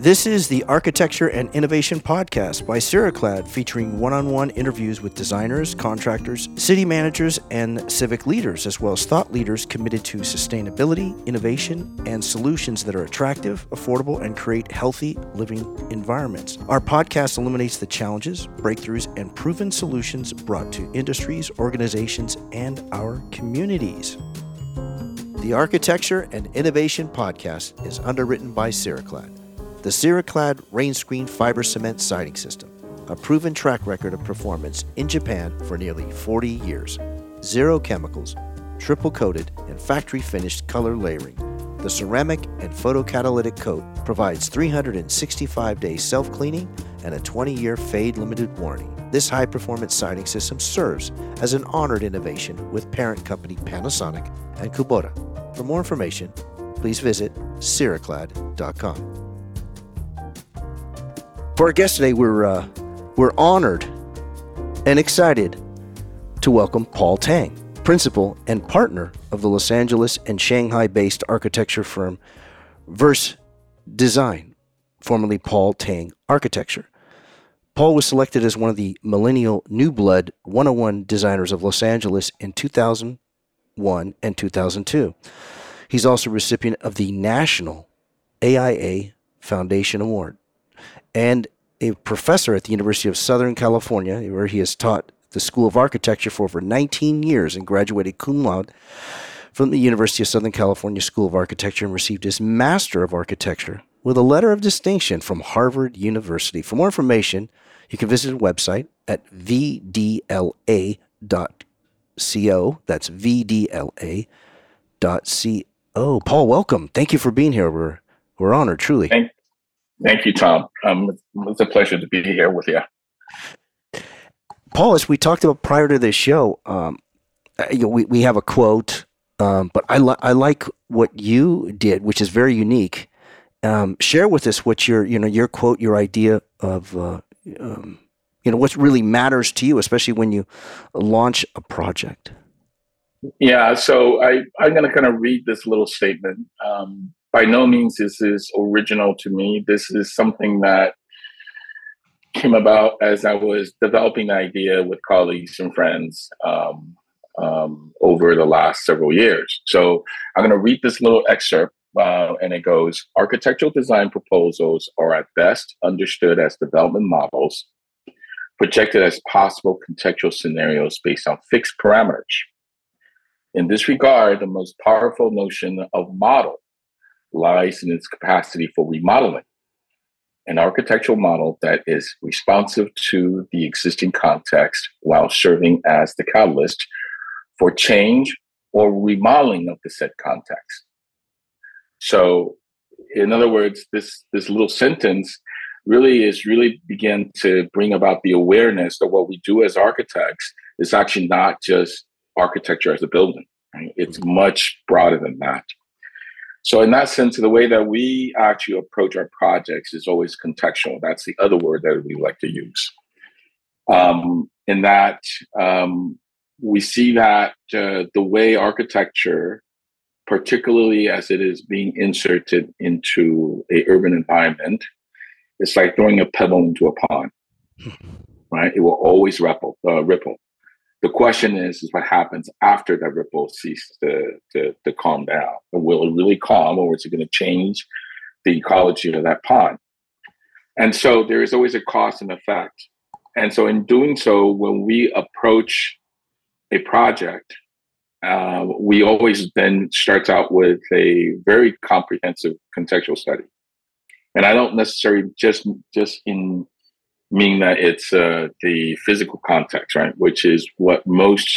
This is the Architecture and Innovation Podcast by Ceraclad, featuring one on one interviews with designers, contractors, city managers, and civic leaders, as well as thought leaders committed to sustainability, innovation, and solutions that are attractive, affordable, and create healthy living environments. Our podcast illuminates the challenges, breakthroughs, and proven solutions brought to industries, organizations, and our communities. The Architecture and Innovation Podcast is underwritten by Ceraclad the Ceraclad rain screen fiber cement siding system, a proven track record of performance in Japan for nearly 40 years. Zero chemicals, triple coated, and factory finished color layering. The ceramic and photocatalytic coat provides 365 day self cleaning and a 20 year fade limited warranty. This high performance siding system serves as an honored innovation with parent company Panasonic and Kubota. For more information, please visit ceraclad.com. For our guest today, we're uh, we're honored and excited to welcome Paul Tang, principal and partner of the Los Angeles and Shanghai-based architecture firm Verse Design, formerly Paul Tang Architecture. Paul was selected as one of the Millennial New Blood 101 designers of Los Angeles in 2001 and 2002. He's also recipient of the National AIA Foundation Award and a professor at the University of Southern California, where he has taught the School of Architecture for over 19 years and graduated cum laude from the University of Southern California School of Architecture and received his Master of Architecture with a letter of distinction from Harvard University. For more information, you can visit the website at vdla.co. That's vdla.co. Paul, welcome. Thank you for being here. We're, we're honored, truly. Thank, Thank you, Tom. Um, it's a pleasure to be here with you. Paul, as we talked about prior to this show, um, uh, you know, we, we have a quote, um, but I, li- I like what you did, which is very unique. Um, share with us what your, you know, your quote, your idea of, uh, um, you know, what really matters to you, especially when you launch a project. Yeah, so I, I'm going to kind of read this little statement. Um, by no means is this is original to me. This is something that came about as I was developing the idea with colleagues and friends um, um, over the last several years. So I'm going to read this little excerpt, uh, and it goes Architectural design proposals are at best understood as development models, projected as possible contextual scenarios based on fixed parameters. In this regard, the most powerful notion of model lies in its capacity for remodeling, an architectural model that is responsive to the existing context while serving as the catalyst for change or remodeling of the said context. So, in other words, this, this little sentence really is really begin to bring about the awareness that what we do as architects is actually not just architecture as a building. Right? It's mm-hmm. much broader than that. So in that sense, the way that we actually approach our projects is always contextual. That's the other word that we like to use. Um, in that um, we see that uh, the way architecture, particularly as it is being inserted into a urban environment, it's like throwing a pebble into a pond. Right? It will always ripple. Uh, ripple. The question is, is what happens after that ripple ceases to, to, to calm down? Will it really calm or is it going to change the ecology of that pond? And so there is always a cause and effect. And so in doing so, when we approach a project, uh, we always then starts out with a very comprehensive contextual study. And I don't necessarily just just in meaning that it's uh, the physical context, right? Which is what most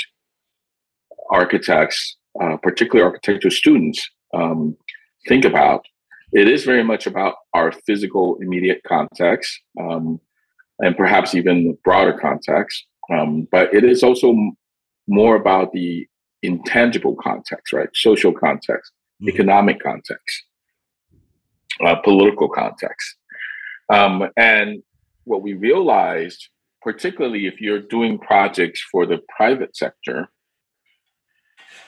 architects, uh, particularly architectural students, um, think about. It is very much about our physical immediate context, um, and perhaps even broader context. Um, but it is also more about the intangible context, right? Social context, mm-hmm. economic context, uh, political context. Um, and what we realized, particularly if you're doing projects for the private sector,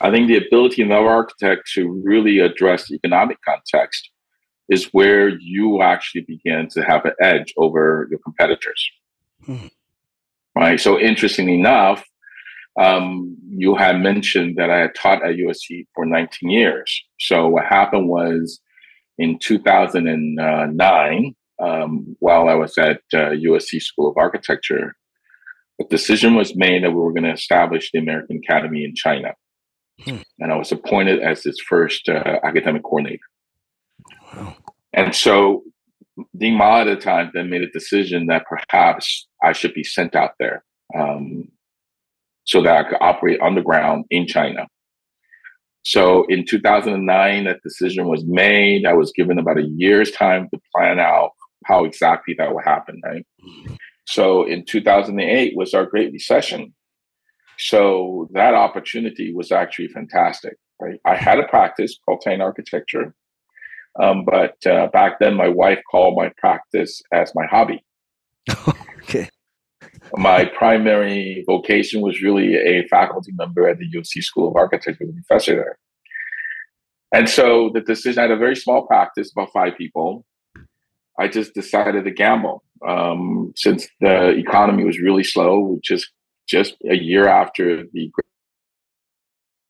I think the ability of our architect to really address the economic context is where you actually begin to have an edge over your competitors. Hmm. Right. So, interestingly enough, um, you had mentioned that I had taught at USC for 19 years. So, what happened was in 2009, um, while I was at uh, USC School of Architecture, a decision was made that we were going to establish the American Academy in China. Hmm. And I was appointed as its first uh, academic coordinator. Wow. And so Dean Ma at the time then made a decision that perhaps I should be sent out there um, so that I could operate underground in China. So in 2009, that decision was made. I was given about a year's time to plan out how exactly that would happen, right? So in 2008 was our Great Recession. So that opportunity was actually fantastic, right? I had a practice called Tang Architecture, um, but uh, back then my wife called my practice as my hobby. okay. My primary vocation was really a faculty member at the USC School of Architecture, professor there. And so the decision, I had a very small practice, about five people. I just decided to gamble. Um, since the economy was really slow, just just a year after the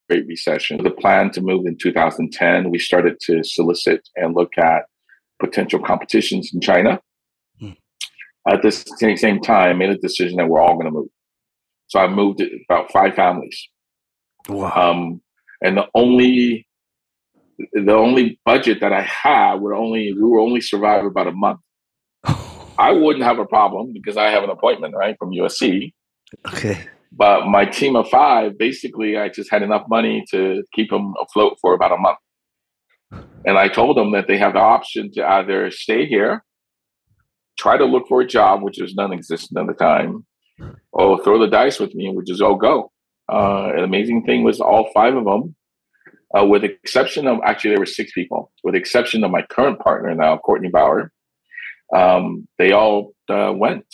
Great Recession, the plan to move in 2010, we started to solicit and look at potential competitions in China. Hmm. At the same time, made a decision that we're all going to move. So I moved about five families. Wow. Um, and the only the only budget that I had would only we were only survive about a month. I wouldn't have a problem because I have an appointment right from USC. Okay. But my team of five, basically, I just had enough money to keep them afloat for about a month. And I told them that they have the option to either stay here, try to look for a job, which was non-existent at the time, or throw the dice with me, which is all go. Uh, an amazing thing was all five of them uh, with exception of actually there were six people. With exception of my current partner now courtney bauer um, they all uh, went.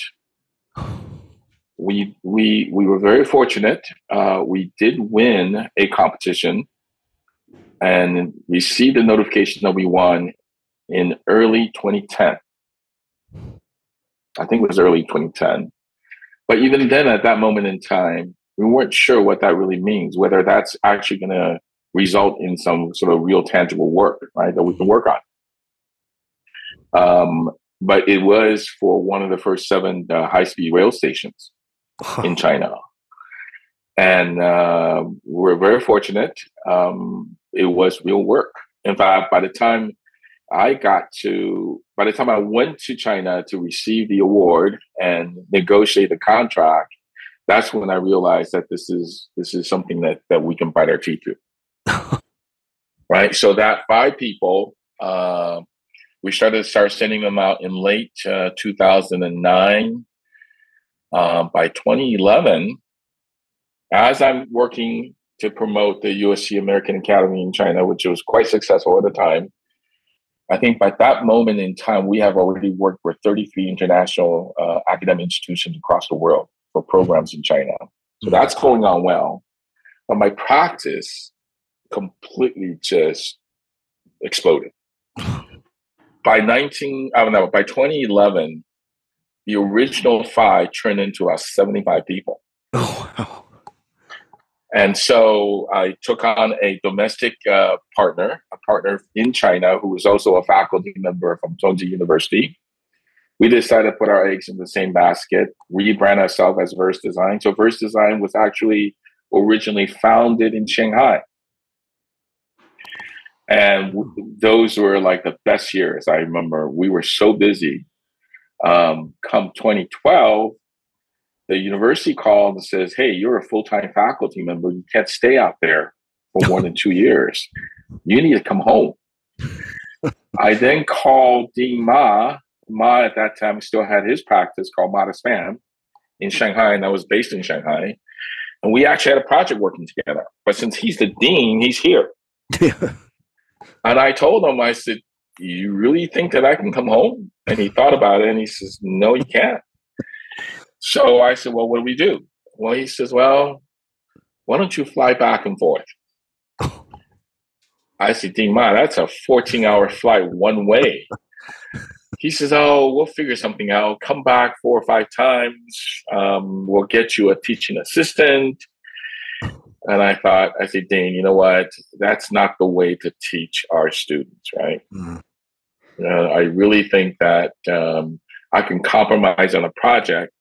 We we we were very fortunate. Uh, we did win a competition and received the notification that we won in early 2010 i think it was early 2010 but even then at that moment in time we weren't sure what that really means whether that's actually going to result in some sort of real tangible work, right, that we can work on. Um, but it was for one of the first seven uh, high-speed rail stations in China, and uh, we're very fortunate. Um, it was real work. In fact, by the time I got to, by the time I went to China to receive the award and negotiate the contract, that's when I realized that this is this is something that that we can bite our teeth to. Right? So that five people, uh, we started to start sending them out in late uh, 2009. Uh, by 2011, as I'm working to promote the USC American Academy in China, which was quite successful at the time, I think by that moment in time, we have already worked with 33 international uh, academic institutions across the world for programs in China. So hmm. that's going on well. But my practice completely just exploded. by 19, I don't know, by 2011, the original five turned into about 75 people. Oh, wow. And so I took on a domestic uh, partner, a partner in China who was also a faculty member from Tongji University. We decided to put our eggs in the same basket, rebrand ourselves as Verse Design. So Verse Design was actually originally founded in Shanghai. And those were like the best years. I remember we were so busy. Um, come 2012, the university called and says, Hey, you're a full time faculty member. You can't stay out there for more than two years. You need to come home. I then called Dean Ma. Ma at that time still had his practice called MADA s.p.a.m. in Shanghai, and I was based in Shanghai. And we actually had a project working together. But since he's the dean, he's here. And I told him, I said, You really think that I can come home? And he thought about it and he says, No, you can't. So I said, Well, what do we do? Well, he says, Well, why don't you fly back and forth? I said, Dean Ma, that's a 14 hour flight one way. he says, Oh, we'll figure something out. Come back four or five times. Um, we'll get you a teaching assistant. And I thought, I said, Dean, you know what? That's not the way to teach our students, right? Mm. Uh, I really think that um, I can compromise on a project,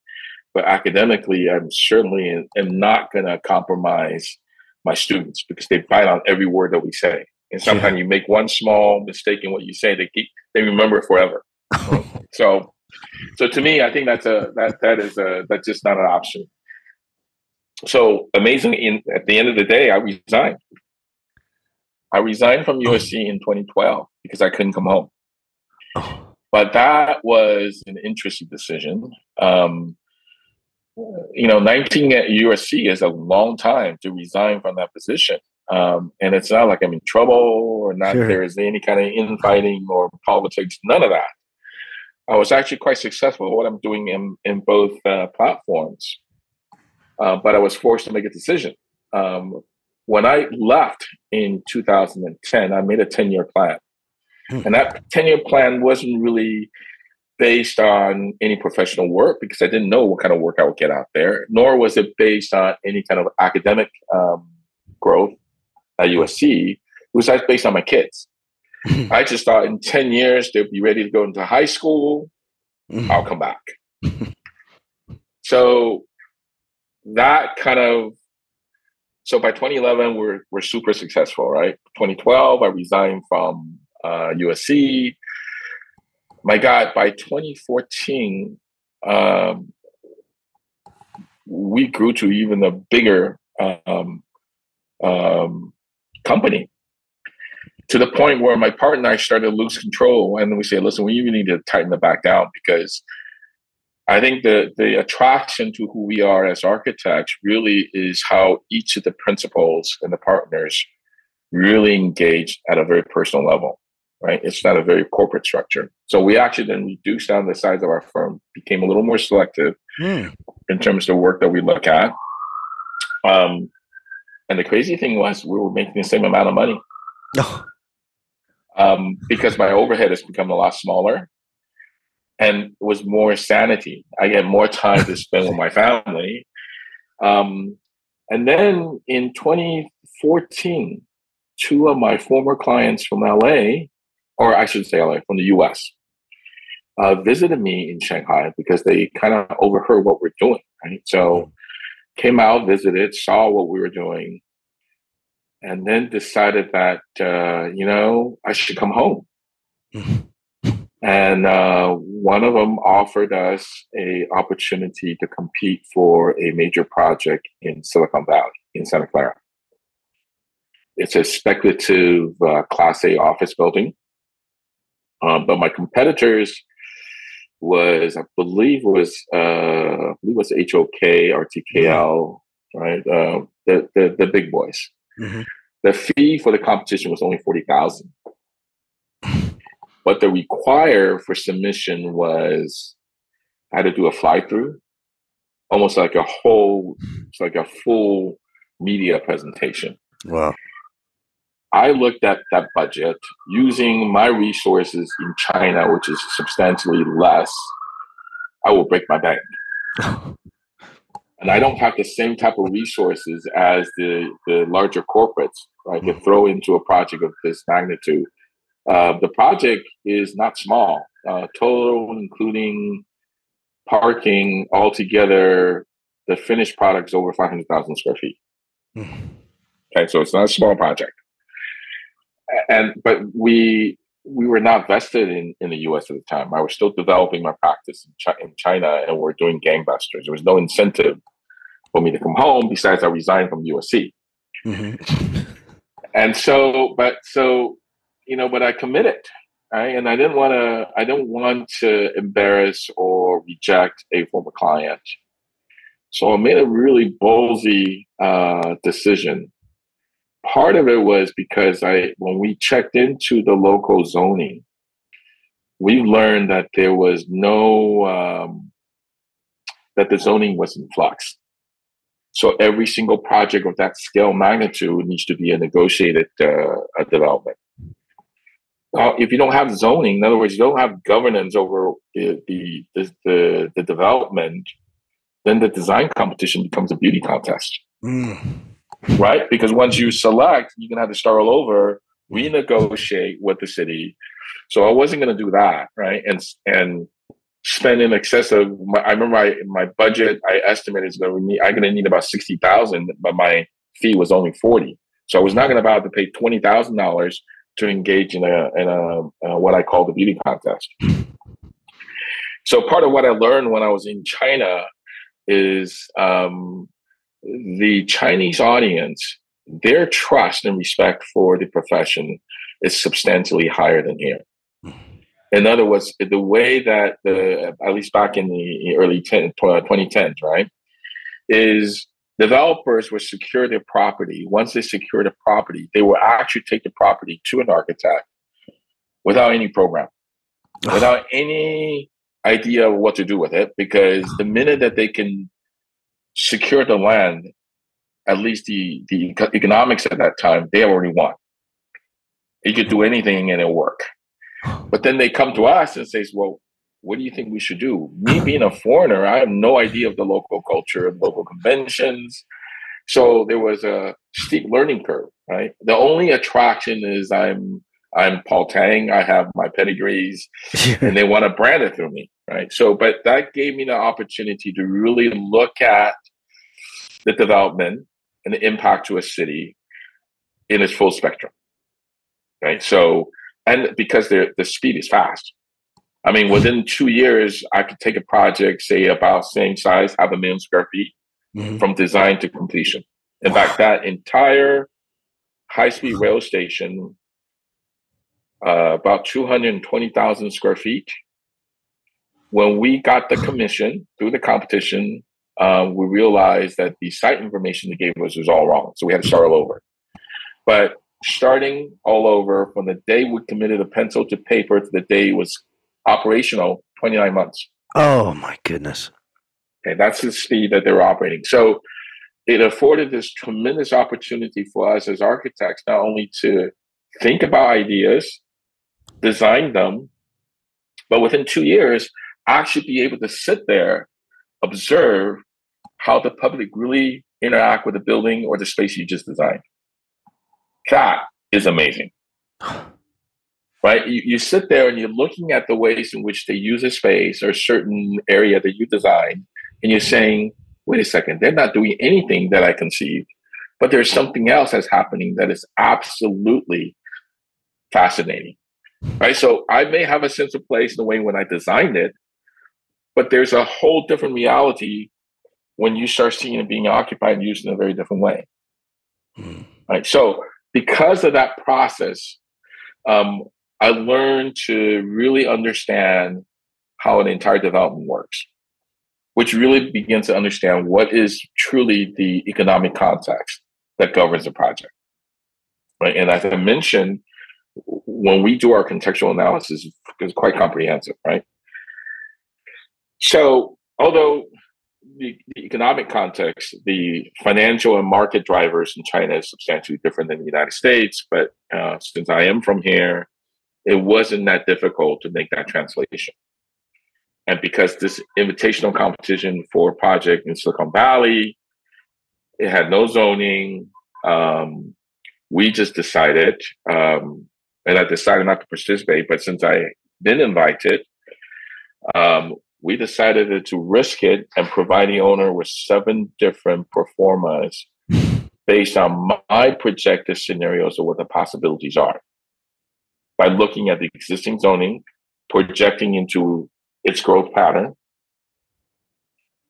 but academically, I'm certainly am not going to compromise my students because they bite on every word that we say. And sometimes yeah. you make one small mistake in what you say, they keep they remember it forever. so, so to me, I think that's a that that is a that's just not an option. So amazingly, in, at the end of the day, I resigned. I resigned from USC in 2012 because I couldn't come home. But that was an interesting decision. Um, you know, 19 at USC is a long time to resign from that position. Um, and it's not like I'm in trouble or not sure. there is any kind of infighting or politics, none of that. I was actually quite successful at what I'm doing in, in both uh, platforms. Uh, but I was forced to make a decision. Um, when I left in 2010, I made a 10 year plan. Hmm. And that 10 year plan wasn't really based on any professional work because I didn't know what kind of work I would get out there, nor was it based on any kind of academic um, growth at USC. It was based on my kids. Hmm. I just thought in 10 years they'll be ready to go into high school. Hmm. I'll come back. so that kind of so by 2011 we're we're super successful, right? 2012 I resigned from uh, USC. My God, by 2014, um, we grew to even a bigger um, um, company to the point where my partner and I started to lose control. And we say, listen, we even need to tighten the back down because I think the, the attraction to who we are as architects really is how each of the principals and the partners really engage at a very personal level right? It's not a very corporate structure. So we actually then reduced down the size of our firm, became a little more selective mm. in terms of the work that we look at. Um, and the crazy thing was we were making the same amount of money. um, because my overhead has become a lot smaller and it was more sanity. I get more time to spend with my family. Um, and then in 2014, two of my former clients from LA or I should say, like from the U.S. Uh, visited me in Shanghai because they kind of overheard what we're doing. Right, so came out, visited, saw what we were doing, and then decided that uh, you know I should come home and uh, one of them offered us a opportunity to compete for a major project in silicon valley in santa clara. It's a speculative uh, class a office building. Um, but my competitors was i believe was uh, I believe was hok rtkl right? Uh, the, the, the big boys. Mm-hmm. the fee for the competition was only 40000 but the require for submission was I had to do a fly through, almost like a whole, it's like a full media presentation. Wow. I looked at that budget using my resources in China, which is substantially less. I will break my bank. and I don't have the same type of resources as the, the larger corporates I right, hmm. To throw into a project of this magnitude uh, the project is not small. Uh, total, including parking, altogether, the finished product is over 500,000 square feet. Mm. Okay, so it's not a small project and but we we were not vested in, in the U.S. at the time. I was still developing my practice in, in China, and we're doing gangbusters. There was no incentive for me to come home. Besides, I resigned from USC, mm-hmm. and so, but so you know, but I committed, right? And I didn't want to. I didn't want to embarrass or reject a former client. So I made a really ballsy uh, decision part of it was because I when we checked into the local zoning, we learned that there was no um, that the zoning was in flux. So every single project of that scale magnitude needs to be a negotiated uh, development. Uh, if you don't have zoning, in other words, you don't have governance over the, the the, the, the development, then the design competition becomes a beauty contest. Mm. Right? Because once you select, you're gonna have to start all over, renegotiate with the city. So I wasn't gonna do that, right? And and spend in excess of my, I remember my my budget I estimated is gonna need I'm gonna need about sixty thousand, but my fee was only forty. So I was not gonna about to pay twenty thousand dollars to engage in a in a uh, what I call the beauty contest. So part of what I learned when I was in China is um, the Chinese audience, their trust and respect for the profession is substantially higher than here. In other words, the way that the at least back in the early 10, 2010s, right, is developers would secure their property. Once they secure the property, they will actually take the property to an architect without any program, without any idea of what to do with it, because the minute that they can secure the land, at least the, the economics at that time, they already won. You could do anything and it'll work. But then they come to us and says, well, what do you think we should do? Me being a foreigner, I have no idea of the local culture, and local conventions. So there was a steep learning curve, right? The only attraction is I'm I'm Paul Tang. I have my pedigrees, and they want to brand it through me, right? So, but that gave me the opportunity to really look at the development and the impact to a city in its full spectrum, right? So, and because the the speed is fast, I mean, within two years, I could take a project, say about same size, have a million square feet, mm-hmm. from design to completion. In wow. fact, that entire high speed rail station, uh, about 220,000 square feet. When we got the commission through the competition, um, we realized that the site information they gave us was all wrong. So we had to start all over. But starting all over from the day we committed a pencil to paper to the day it was operational 29 months. Oh my goodness. Okay, that's the speed that they're operating. So it afforded this tremendous opportunity for us as architects not only to think about ideas, design them, but within two years, actually be able to sit there, observe how the public really interact with the building or the space you just designed. That is amazing. right? You, you sit there and you're looking at the ways in which they use a space or a certain area that you design, and you're saying, wait a second, they're not doing anything that I conceived, but there's something else that's happening that is absolutely fascinating, right? So I may have a sense of place in the way when I designed it, but there's a whole different reality when you start seeing it being occupied and used in a very different way. Mm. Right. So because of that process, um, I learned to really understand how an entire development works, which really begins to understand what is truly the economic context that governs the project. Right. And as I mentioned, when we do our contextual analysis, it's quite comprehensive, right? So, although the, the, economic context, the financial and market drivers in China is substantially different than the United States, but uh, since I am from here, it wasn't that difficult to make that translation. And because this invitational competition for project in Silicon Valley, it had no zoning. Um, we just decided, um, and I decided not to participate. But since I been invited, um, we decided to risk it and provide the owner with seven different pro formas based on my projected scenarios of what the possibilities are by looking at the existing zoning, projecting into its growth pattern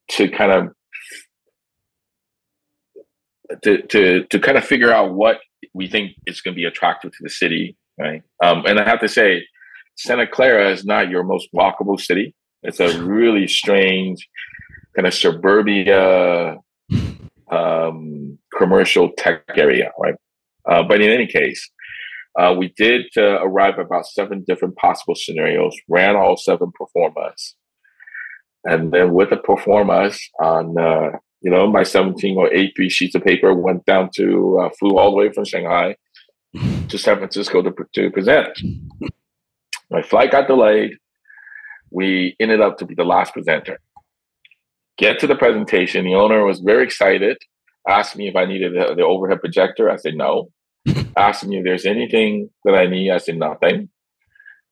to kind of to, to, to kind of figure out what we think is going to be attractive to the city, right? Um, and I have to say, Santa Clara is not your most walkable city. It's a really strange kind of suburbia um, commercial tech area, right? Uh, but in any case, uh, we did uh, arrive at about seven different possible scenarios, ran all seven pro formas. And then with the pro formas on uh, you know, my 17 or 83 sheets of paper went down to, uh, flew all the way from Shanghai to San Francisco to, to present. My flight got delayed. We ended up to be the last presenter. Get to the presentation. The owner was very excited, asked me if I needed the, the overhead projector. I said no. Asked me if there's anything that I need. I said nothing.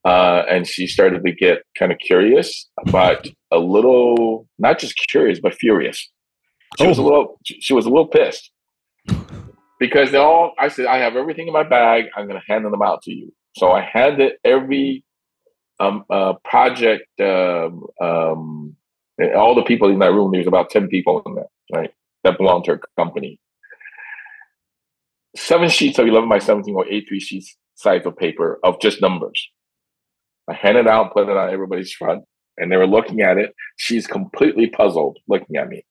Uh, and she started to get kind of curious, but a little not just curious, but furious. She oh. was a oh. little. She was a little pissed because they all. I said, I have everything in my bag. I'm going to hand them out to you. So I handed every um, uh, project. Um, um, all the people in that room. There's about ten people in there, right? That belong to her company. Seven sheets of 11 by 17 or A3 sheets size of paper of just numbers. I handed out, put it on everybody's front, and they were looking at it. She's completely puzzled looking at me.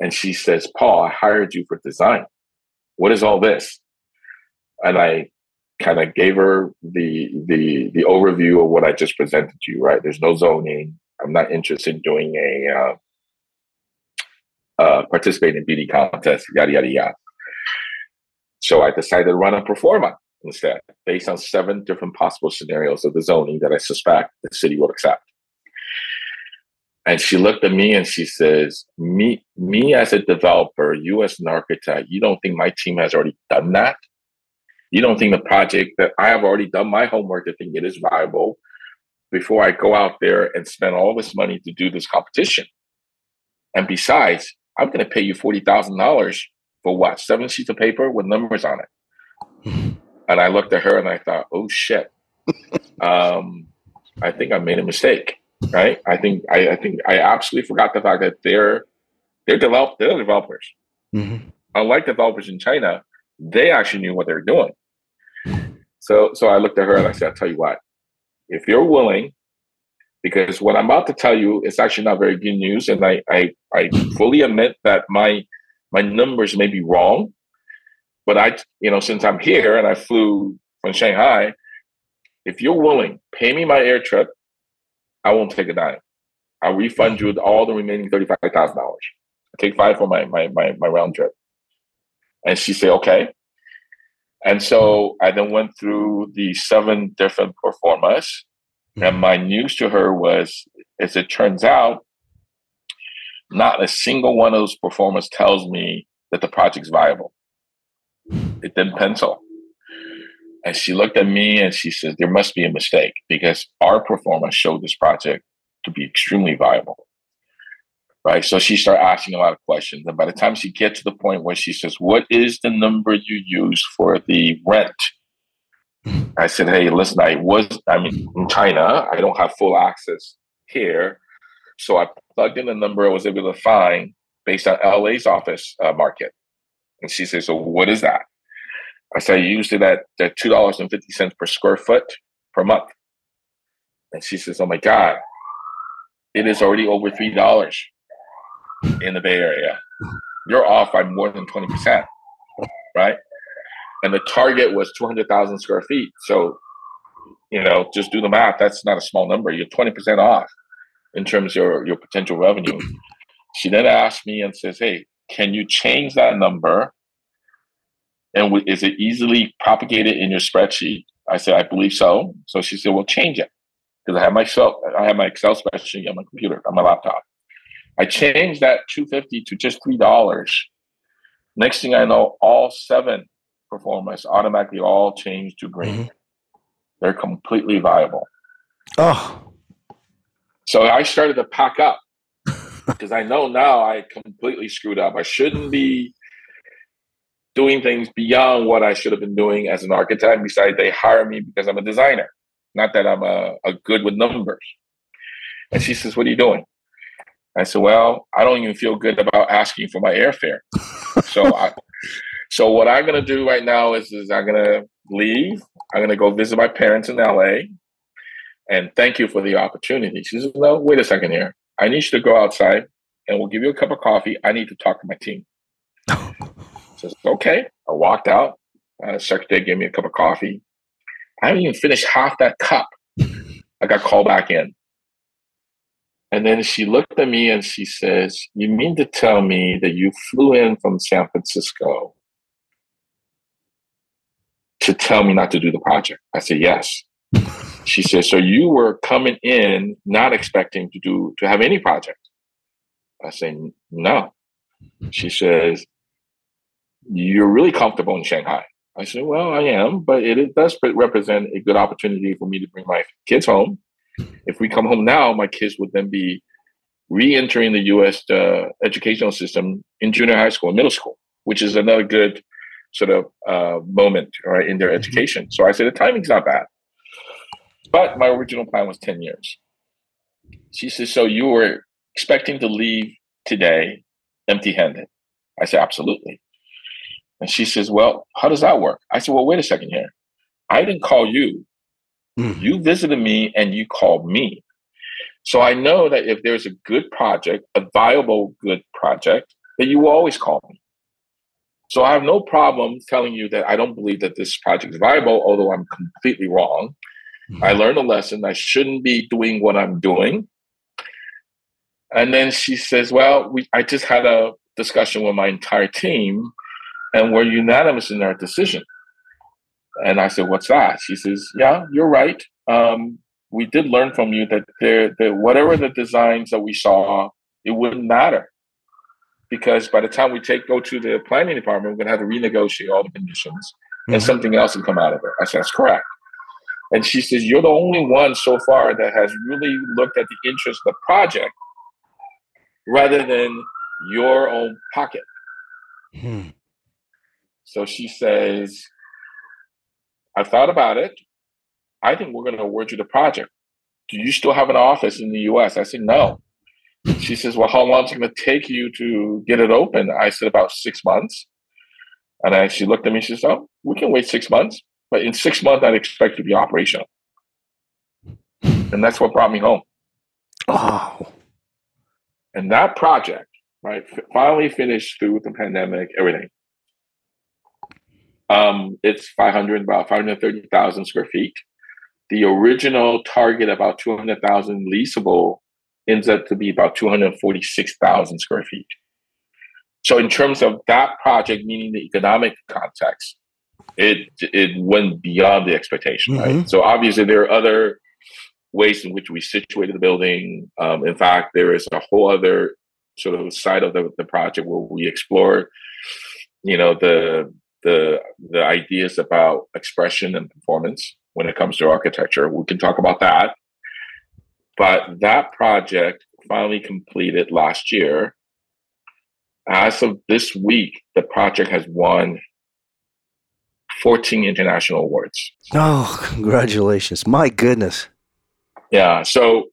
And she says, Paul, I hired you for design. What is all this? And I kind of gave her the the the overview of what I just presented to you, right? There's no zoning. I'm not interested in doing a uh, uh, participate in beauty contest, yada yada yada. So I decided to run a pro forma instead, based on seven different possible scenarios of the zoning that I suspect the city would accept. And she looked at me and she says, "Me, me as a developer, you as an architect, you don't think my team has already done that? You don't think the project that I have already done my homework to think it is viable before I go out there and spend all this money to do this competition? And besides, I'm going to pay you forty thousand dollars for what? Seven sheets of paper with numbers on it." and I looked at her and I thought, "Oh shit." um, I think I made a mistake right? I think I, I think I absolutely forgot the fact that they're they're develop they're developers. Mm-hmm. Unlike developers in China, they actually knew what they were doing. So so I looked at her and I said, I'll tell you what, if you're willing, because what I'm about to tell you is actually not very good news, and I I, I fully admit that my my numbers may be wrong, but I you know since I'm here and I flew from Shanghai, if you're willing, pay me my air trip I won't take a dime. I'll refund you all the remaining thirty-five thousand dollars. I'll take five for my, my my my round trip. And she said, okay. And so I then went through the seven different pro formas. Mm-hmm. And my news to her was, as it turns out, not a single one of those pro formas tells me that the project's viable. It didn't pencil. And she looked at me and she said, There must be a mistake because our performance showed this project to be extremely viable. Right. So she started asking a lot of questions. And by the time she gets to the point where she says, What is the number you use for the rent? I said, Hey, listen, I was, I mean, in China, I don't have full access here. So I plugged in the number I was able to find based on LA's office uh, market. And she says, So what is that? I said, I used it at, at $2.50 per square foot per month. And she says, Oh my God, it is already over $3 in the Bay Area. You're off by more than 20%, right? And the target was 200,000 square feet. So, you know, just do the math. That's not a small number. You're 20% off in terms of your, your potential revenue. She then asked me and says, Hey, can you change that number and w- is it easily propagated in your spreadsheet? I said, I believe so. So she said, well, change it. Because I have my Excel, I have my Excel spreadsheet on my computer, on my laptop. I changed that 250 to just $3. Next thing I know, all seven pro formas automatically all changed to green. Mm-hmm. They're completely viable. Oh. So I started to pack up because I know now I completely screwed up. I shouldn't be doing things beyond what I should have been doing as an architect. Besides, they hire me because I'm a designer, not that I'm a, a good with numbers. And she says, What are you doing? I said, Well, I don't even feel good about asking for my airfare. so I so what I'm gonna do right now is, is I'm gonna leave. I'm gonna go visit my parents in LA. And thank you for the opportunity. She says, No, wait a second here. I need you to go outside and we'll give you a cup of coffee. I need to talk to my team. Says, okay. I walked out. Uh, secretary gave me a cup of coffee. I haven't even finished half that cup. I got called back in. And then she looked at me and she says, You mean to tell me that you flew in from San Francisco to tell me not to do the project? I said, Yes. She says, So you were coming in not expecting to do to have any project? I say, No. She says, You're really comfortable in Shanghai. I said, Well, I am, but it, it does represent a good opportunity for me to bring my kids home if we come home now, my kids would then be re-entering the U.S. Uh, educational system in junior high school and middle school, which is another good sort of uh, moment right in their mm-hmm. education. So I said the timing's not bad, but my original plan was ten years. She says, "So you were expecting to leave today empty-handed?" I said, "Absolutely." And she says, "Well, how does that work?" I said, "Well, wait a second here. I didn't call you Mm. You visited me and you called me. So I know that if there's a good project, a viable good project, that you will always call me. So I have no problem telling you that I don't believe that this project is viable, although I'm completely wrong. Mm. I learned a lesson. I shouldn't be doing what I'm doing. And then she says, Well, we, I just had a discussion with my entire team, and we're unanimous in our decision. And I said, "What's that?" She says, "Yeah, you're right. Um, we did learn from you that there, that whatever the designs that we saw, it wouldn't matter because by the time we take go to the planning department, we're going to have to renegotiate all the conditions, mm-hmm. and something else will come out of it." I said, "That's correct." And she says, "You're the only one so far that has really looked at the interest of the project rather than your own pocket." Hmm. So she says, I thought about it. I think we're going to award you the project. Do you still have an office in the US? I said, no. She says, well, how long is it going to take you to get it open? I said, about six months. And then she looked at me, she said, oh, we can wait six months. But in six months, I'd expect to be operational. And that's what brought me home. Oh. And that project, right, finally finished through the pandemic, everything. Um, it's 500, about 530,000 square feet. The original target, about 200,000 leasable, ends up to be about 246,000 square feet. So, in terms of that project, meaning the economic context, it it went beyond the expectation. Mm-hmm. Right. So, obviously, there are other ways in which we situated the building. Um, in fact, there is a whole other sort of side of the, the project where we explore, you know, the the the ideas about expression and performance when it comes to architecture. We can talk about that. But that project finally completed last year. As of this week, the project has won 14 international awards. Oh, congratulations. My goodness. Yeah. So,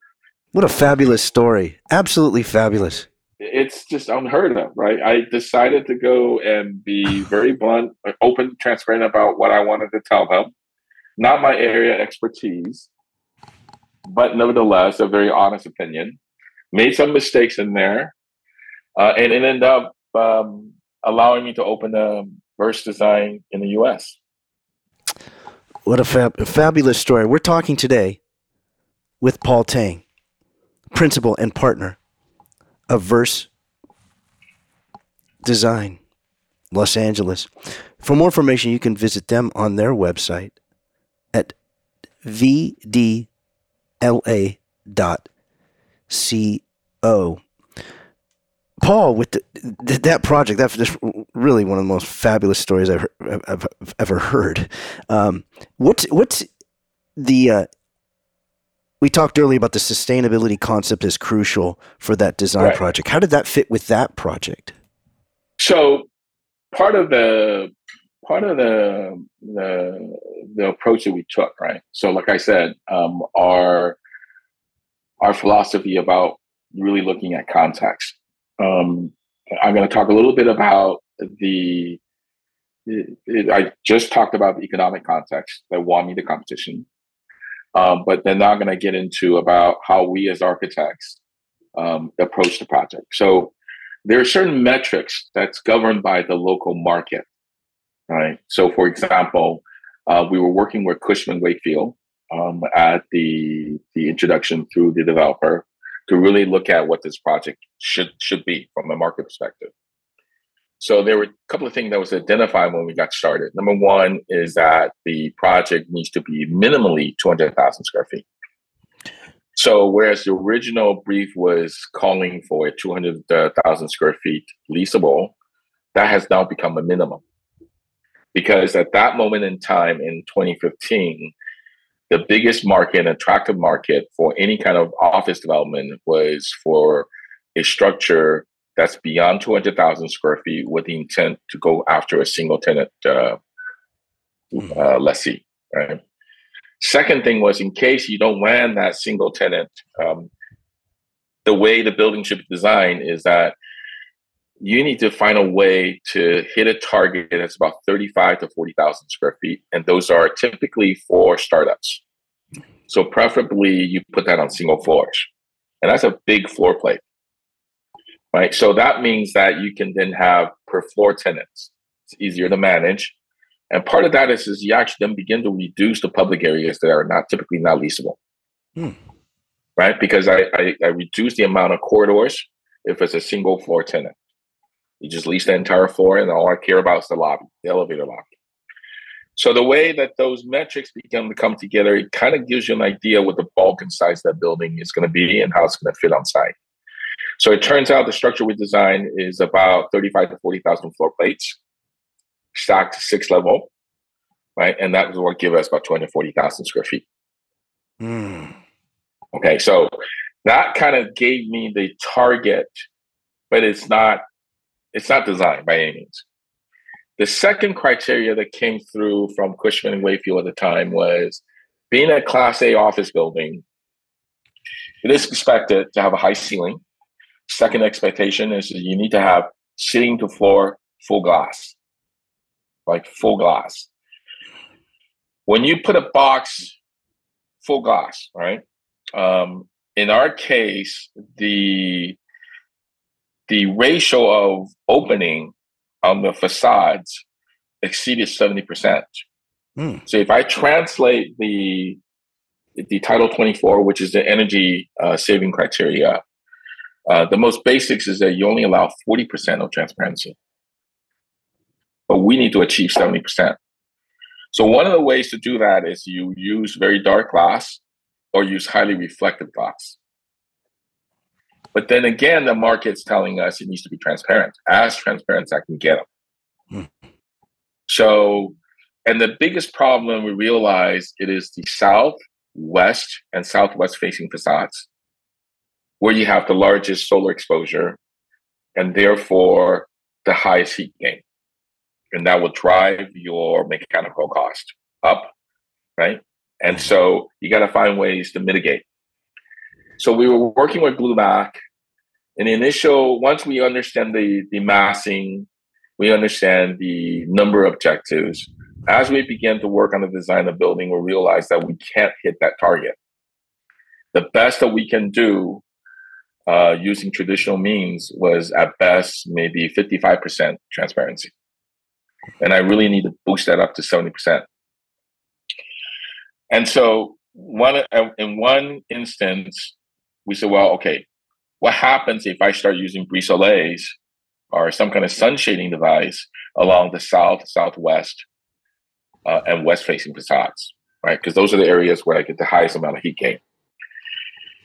what a fabulous story. Absolutely fabulous it's just unheard of, right? I decided to go and be very blunt, open, transparent about what I wanted to tell them. Not my area expertise, but nevertheless, a very honest opinion. Made some mistakes in there, uh, and it ended up um, allowing me to open a Verse Design in the U.S. What a, fab- fabulous story! We're talking today with Paul Tang, principal and partner of Verse Design, Los Angeles. For more information, you can visit them on their website at vdla.co. Paul, with the, that project, that's just really one of the most fabulous stories I've, I've, I've ever heard. Um, what's what's the uh, we talked earlier about the sustainability concept is crucial for that design right. project. How did that fit with that project? So part of the part of the the, the approach that we took, right? So like I said, um, our our philosophy about really looking at context. Um, I'm going to talk a little bit about the. It, it, I just talked about the economic context that won me the competition. Um, but they're not going to get into about how we as architects um, approach the project. So there are certain metrics that's governed by the local market, right? So, for example, uh, we were working with Cushman Wakefield um, at the the introduction through the developer to really look at what this project should should be from a market perspective. So there were a couple of things that was identified when we got started. Number one is that the project needs to be minimally 200,000 square feet. So whereas the original brief was calling for a 200,000 square feet leasable, that has now become a minimum. Because at that moment in time in 2015, the biggest market attractive market for any kind of office development was for a structure that's beyond 200,000 square feet with the intent to go after a single tenant uh, mm-hmm. uh, lessee, right? Second thing was in case you don't land that single tenant, um, the way the building should be designed is that you need to find a way to hit a target that's about 35 to 40,000 square feet. And those are typically for startups. So preferably you put that on single floors. And that's a big floor plate, right? So that means that you can then have per floor tenants. It's easier to manage. And part of that is, is you actually then begin to reduce the public areas that are not typically not leasable. Hmm. Right? Because I, I, I reduce the amount of corridors if it's a single floor tenant. You just lease the entire floor, and all I care about is the lobby, the elevator lobby. So the way that those metrics begin to come together, it kind of gives you an idea what the bulk and size that building is going to be and how it's going to fit on site. So it turns out the structure we designed is about 35 to 40,000 floor plates, stacked six level, right? And that was what gave us about 240,000 square feet. Mm. Okay, so that kind of gave me the target, but it's not it's not designed by any means. The second criteria that came through from Cushman and Wakefield at the time was being a Class A office building, it is expected to have a high ceiling. Second expectation is you need to have ceiling to floor full glass, like full glass. When you put a box full glass, right? Um, in our case, the the ratio of opening on the facades exceeded 70%. Mm. So if I translate the the Title 24, which is the energy uh, saving criteria, uh, the most basics is that you only allow 40% of transparency. But we need to achieve 70%. So one of the ways to do that is you use very dark glass or use highly reflective glass. But then again, the market's telling us it needs to be transparent, as transparent as I can get them. Hmm. So, and the biggest problem we realize it is the south, west, and southwest facing facades, where you have the largest solar exposure and therefore the highest heat gain. And that will drive your mechanical cost up, right? And hmm. so you got to find ways to mitigate. So we were working with Bluemac. In the initial, once we understand the, the massing, we understand the number of objectives. As we began to work on the design of the building, we realized that we can't hit that target. The best that we can do uh, using traditional means was at best maybe 55% transparency. And I really need to boost that up to 70%. And so one in one instance, we said, well, okay, what happens if I start using brise soleils or some kind of sun shading device along the south, southwest, uh, and west facing facades, right? Because those are the areas where I get the highest amount of heat gain.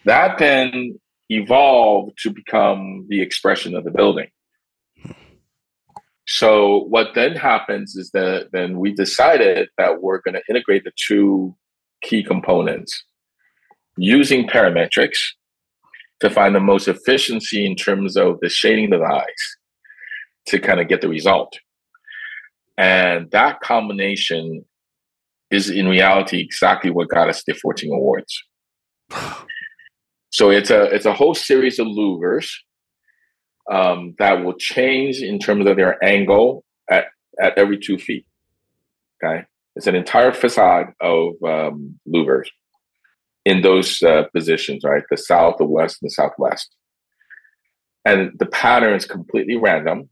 That then evolved to become the expression of the building. So what then happens is that then we decided that we're going to integrate the two key components using parametrics to find the most efficiency in terms of the shading of the eyes to kind of get the result. And that combination is in reality exactly what got us the 14 awards. so it's a it's a whole series of louvers um, that will change in terms of their angle at, at every two feet. Okay. It's an entire facade of um, louvers in those uh, positions, right? The south, the west, and the southwest. And the pattern is completely random.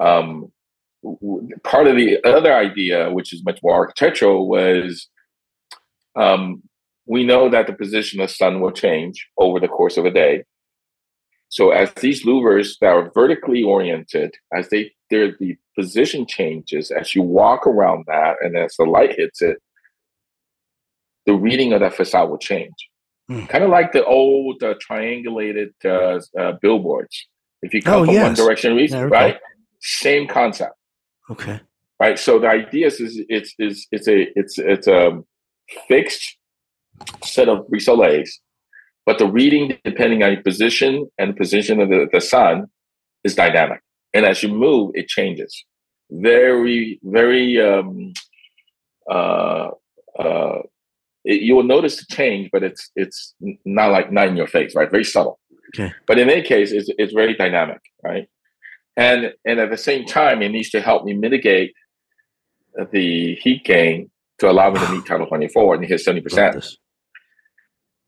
Um, part of the other idea, which is much more architectural, was um, we know that the position of the sun will change over the course of a day. So as these louvers that are vertically oriented, as they their the position changes as you walk around that, and as the light hits it, the reading of that facade will change. Mm. Kind of like the old uh, triangulated uh, uh, billboards. If you come oh, from yes. one direction, yeah, right? Same concept. Okay. Right. So the idea is, is it's is it's a it's it's a fixed set of brise-soleils, but the reading, depending on your position and the position of the, the sun, is dynamic. And as you move, it changes. Very, very um, uh, uh, it, you will notice the change, but it's it's not like not in your face, right? Very subtle. Okay. But in any case, it's it's very dynamic, right? And and at the same time, it needs to help me mitigate the heat gain to allow me to meet Title 24 and hit 70%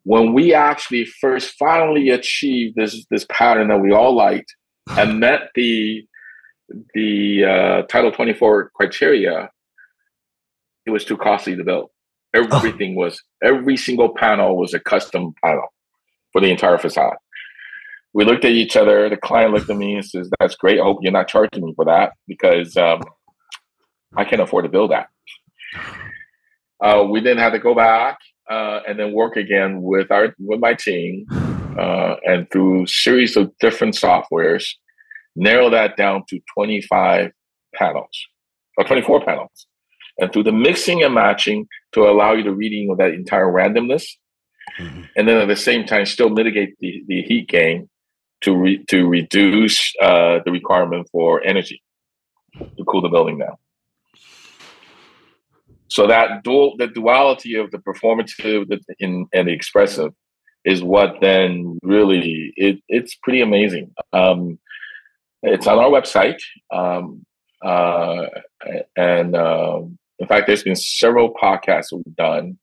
when we actually first finally achieved this this pattern that we all liked and met the the uh, Title 24 criteria, it was too costly to build. Everything oh. was every single panel was a custom panel for the entire facade. We looked at each other. The client looked at me and says, "That's great. I hope you're not charging me for that because um, I can't afford to build that." Uh, we then had to go back uh, and then work again with our with my team uh, and through series of different softwares narrow that down to 25 panels or 24 panels and through the mixing and matching to allow you the reading of that entire randomness mm-hmm. and then at the same time still mitigate the, the heat gain to re- to reduce uh, the requirement for energy to cool the building down so that dual, the duality of the performative and the expressive is what then really it, it's pretty amazing. Um, it's on our website, um, uh, and um, in fact, there's been several podcasts we've done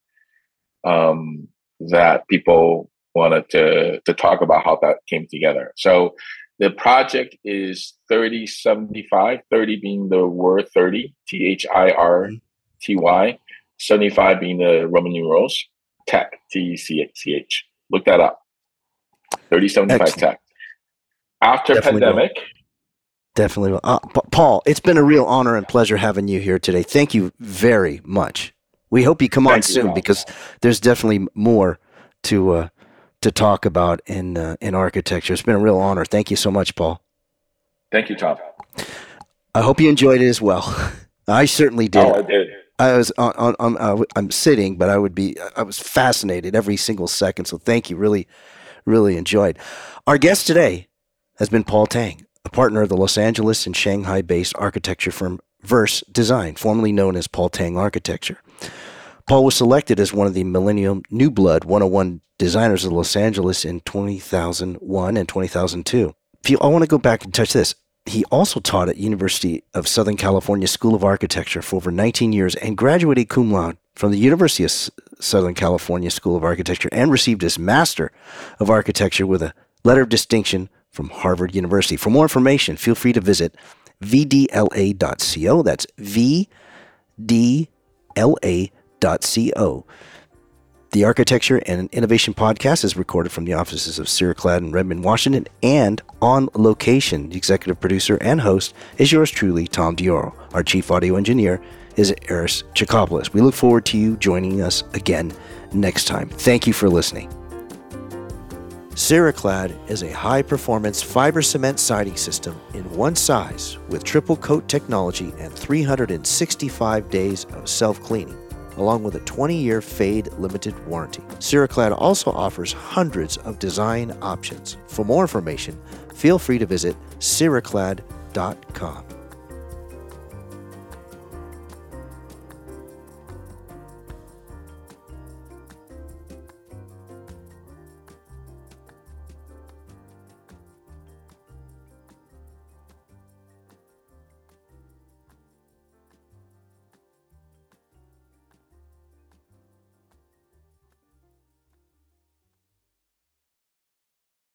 um, that people wanted to to talk about how that came together. So the project is 3075, 30 being the word 30, T H I R T-Y, 75 being the Roman numerals, tech, T-E-C-H. Look that up. 3075 Excellent. tech. After Definitely pandemic. Definitely will. Uh, Paul, it's been a real honor and pleasure having you here today. Thank you very much. We hope you come Thank on you, soon because there's definitely more to uh, to talk about in uh, in architecture. It's been a real honor. Thank you so much, Paul. Thank you, Tom. I hope you enjoyed it as well. I certainly did. Oh, I did. I was on, on, on uh, I'm sitting, but I would be, I was fascinated every single second. So thank you. Really, really enjoyed. Our guest today has been Paul Tang, a partner of the Los Angeles and Shanghai based architecture firm Verse Design, formerly known as Paul Tang Architecture. Paul was selected as one of the Millennium New Blood 101 designers of Los Angeles in 2001 and 2002. If you, I want to go back and touch this he also taught at University of Southern California School of Architecture for over 19 years and graduated cum laude from the University of Southern California School of Architecture and received his Master of Architecture with a letter of distinction from Harvard University. For more information, feel free to visit vdla.co. That's vdla.co. The Architecture and Innovation Podcast is recorded from the offices of Ceraclad in Redmond, Washington, and on location. The executive producer and host is yours truly, Tom Dioro. Our chief audio engineer is Eris Chikopoulos. We look forward to you joining us again next time. Thank you for listening. Ceraclad is a high performance fiber cement siding system in one size with triple coat technology and 365 days of self cleaning along with a 20 year fade limited warranty. Ceraclad also offers hundreds of design options. For more information, feel free to visit ceraclad.com.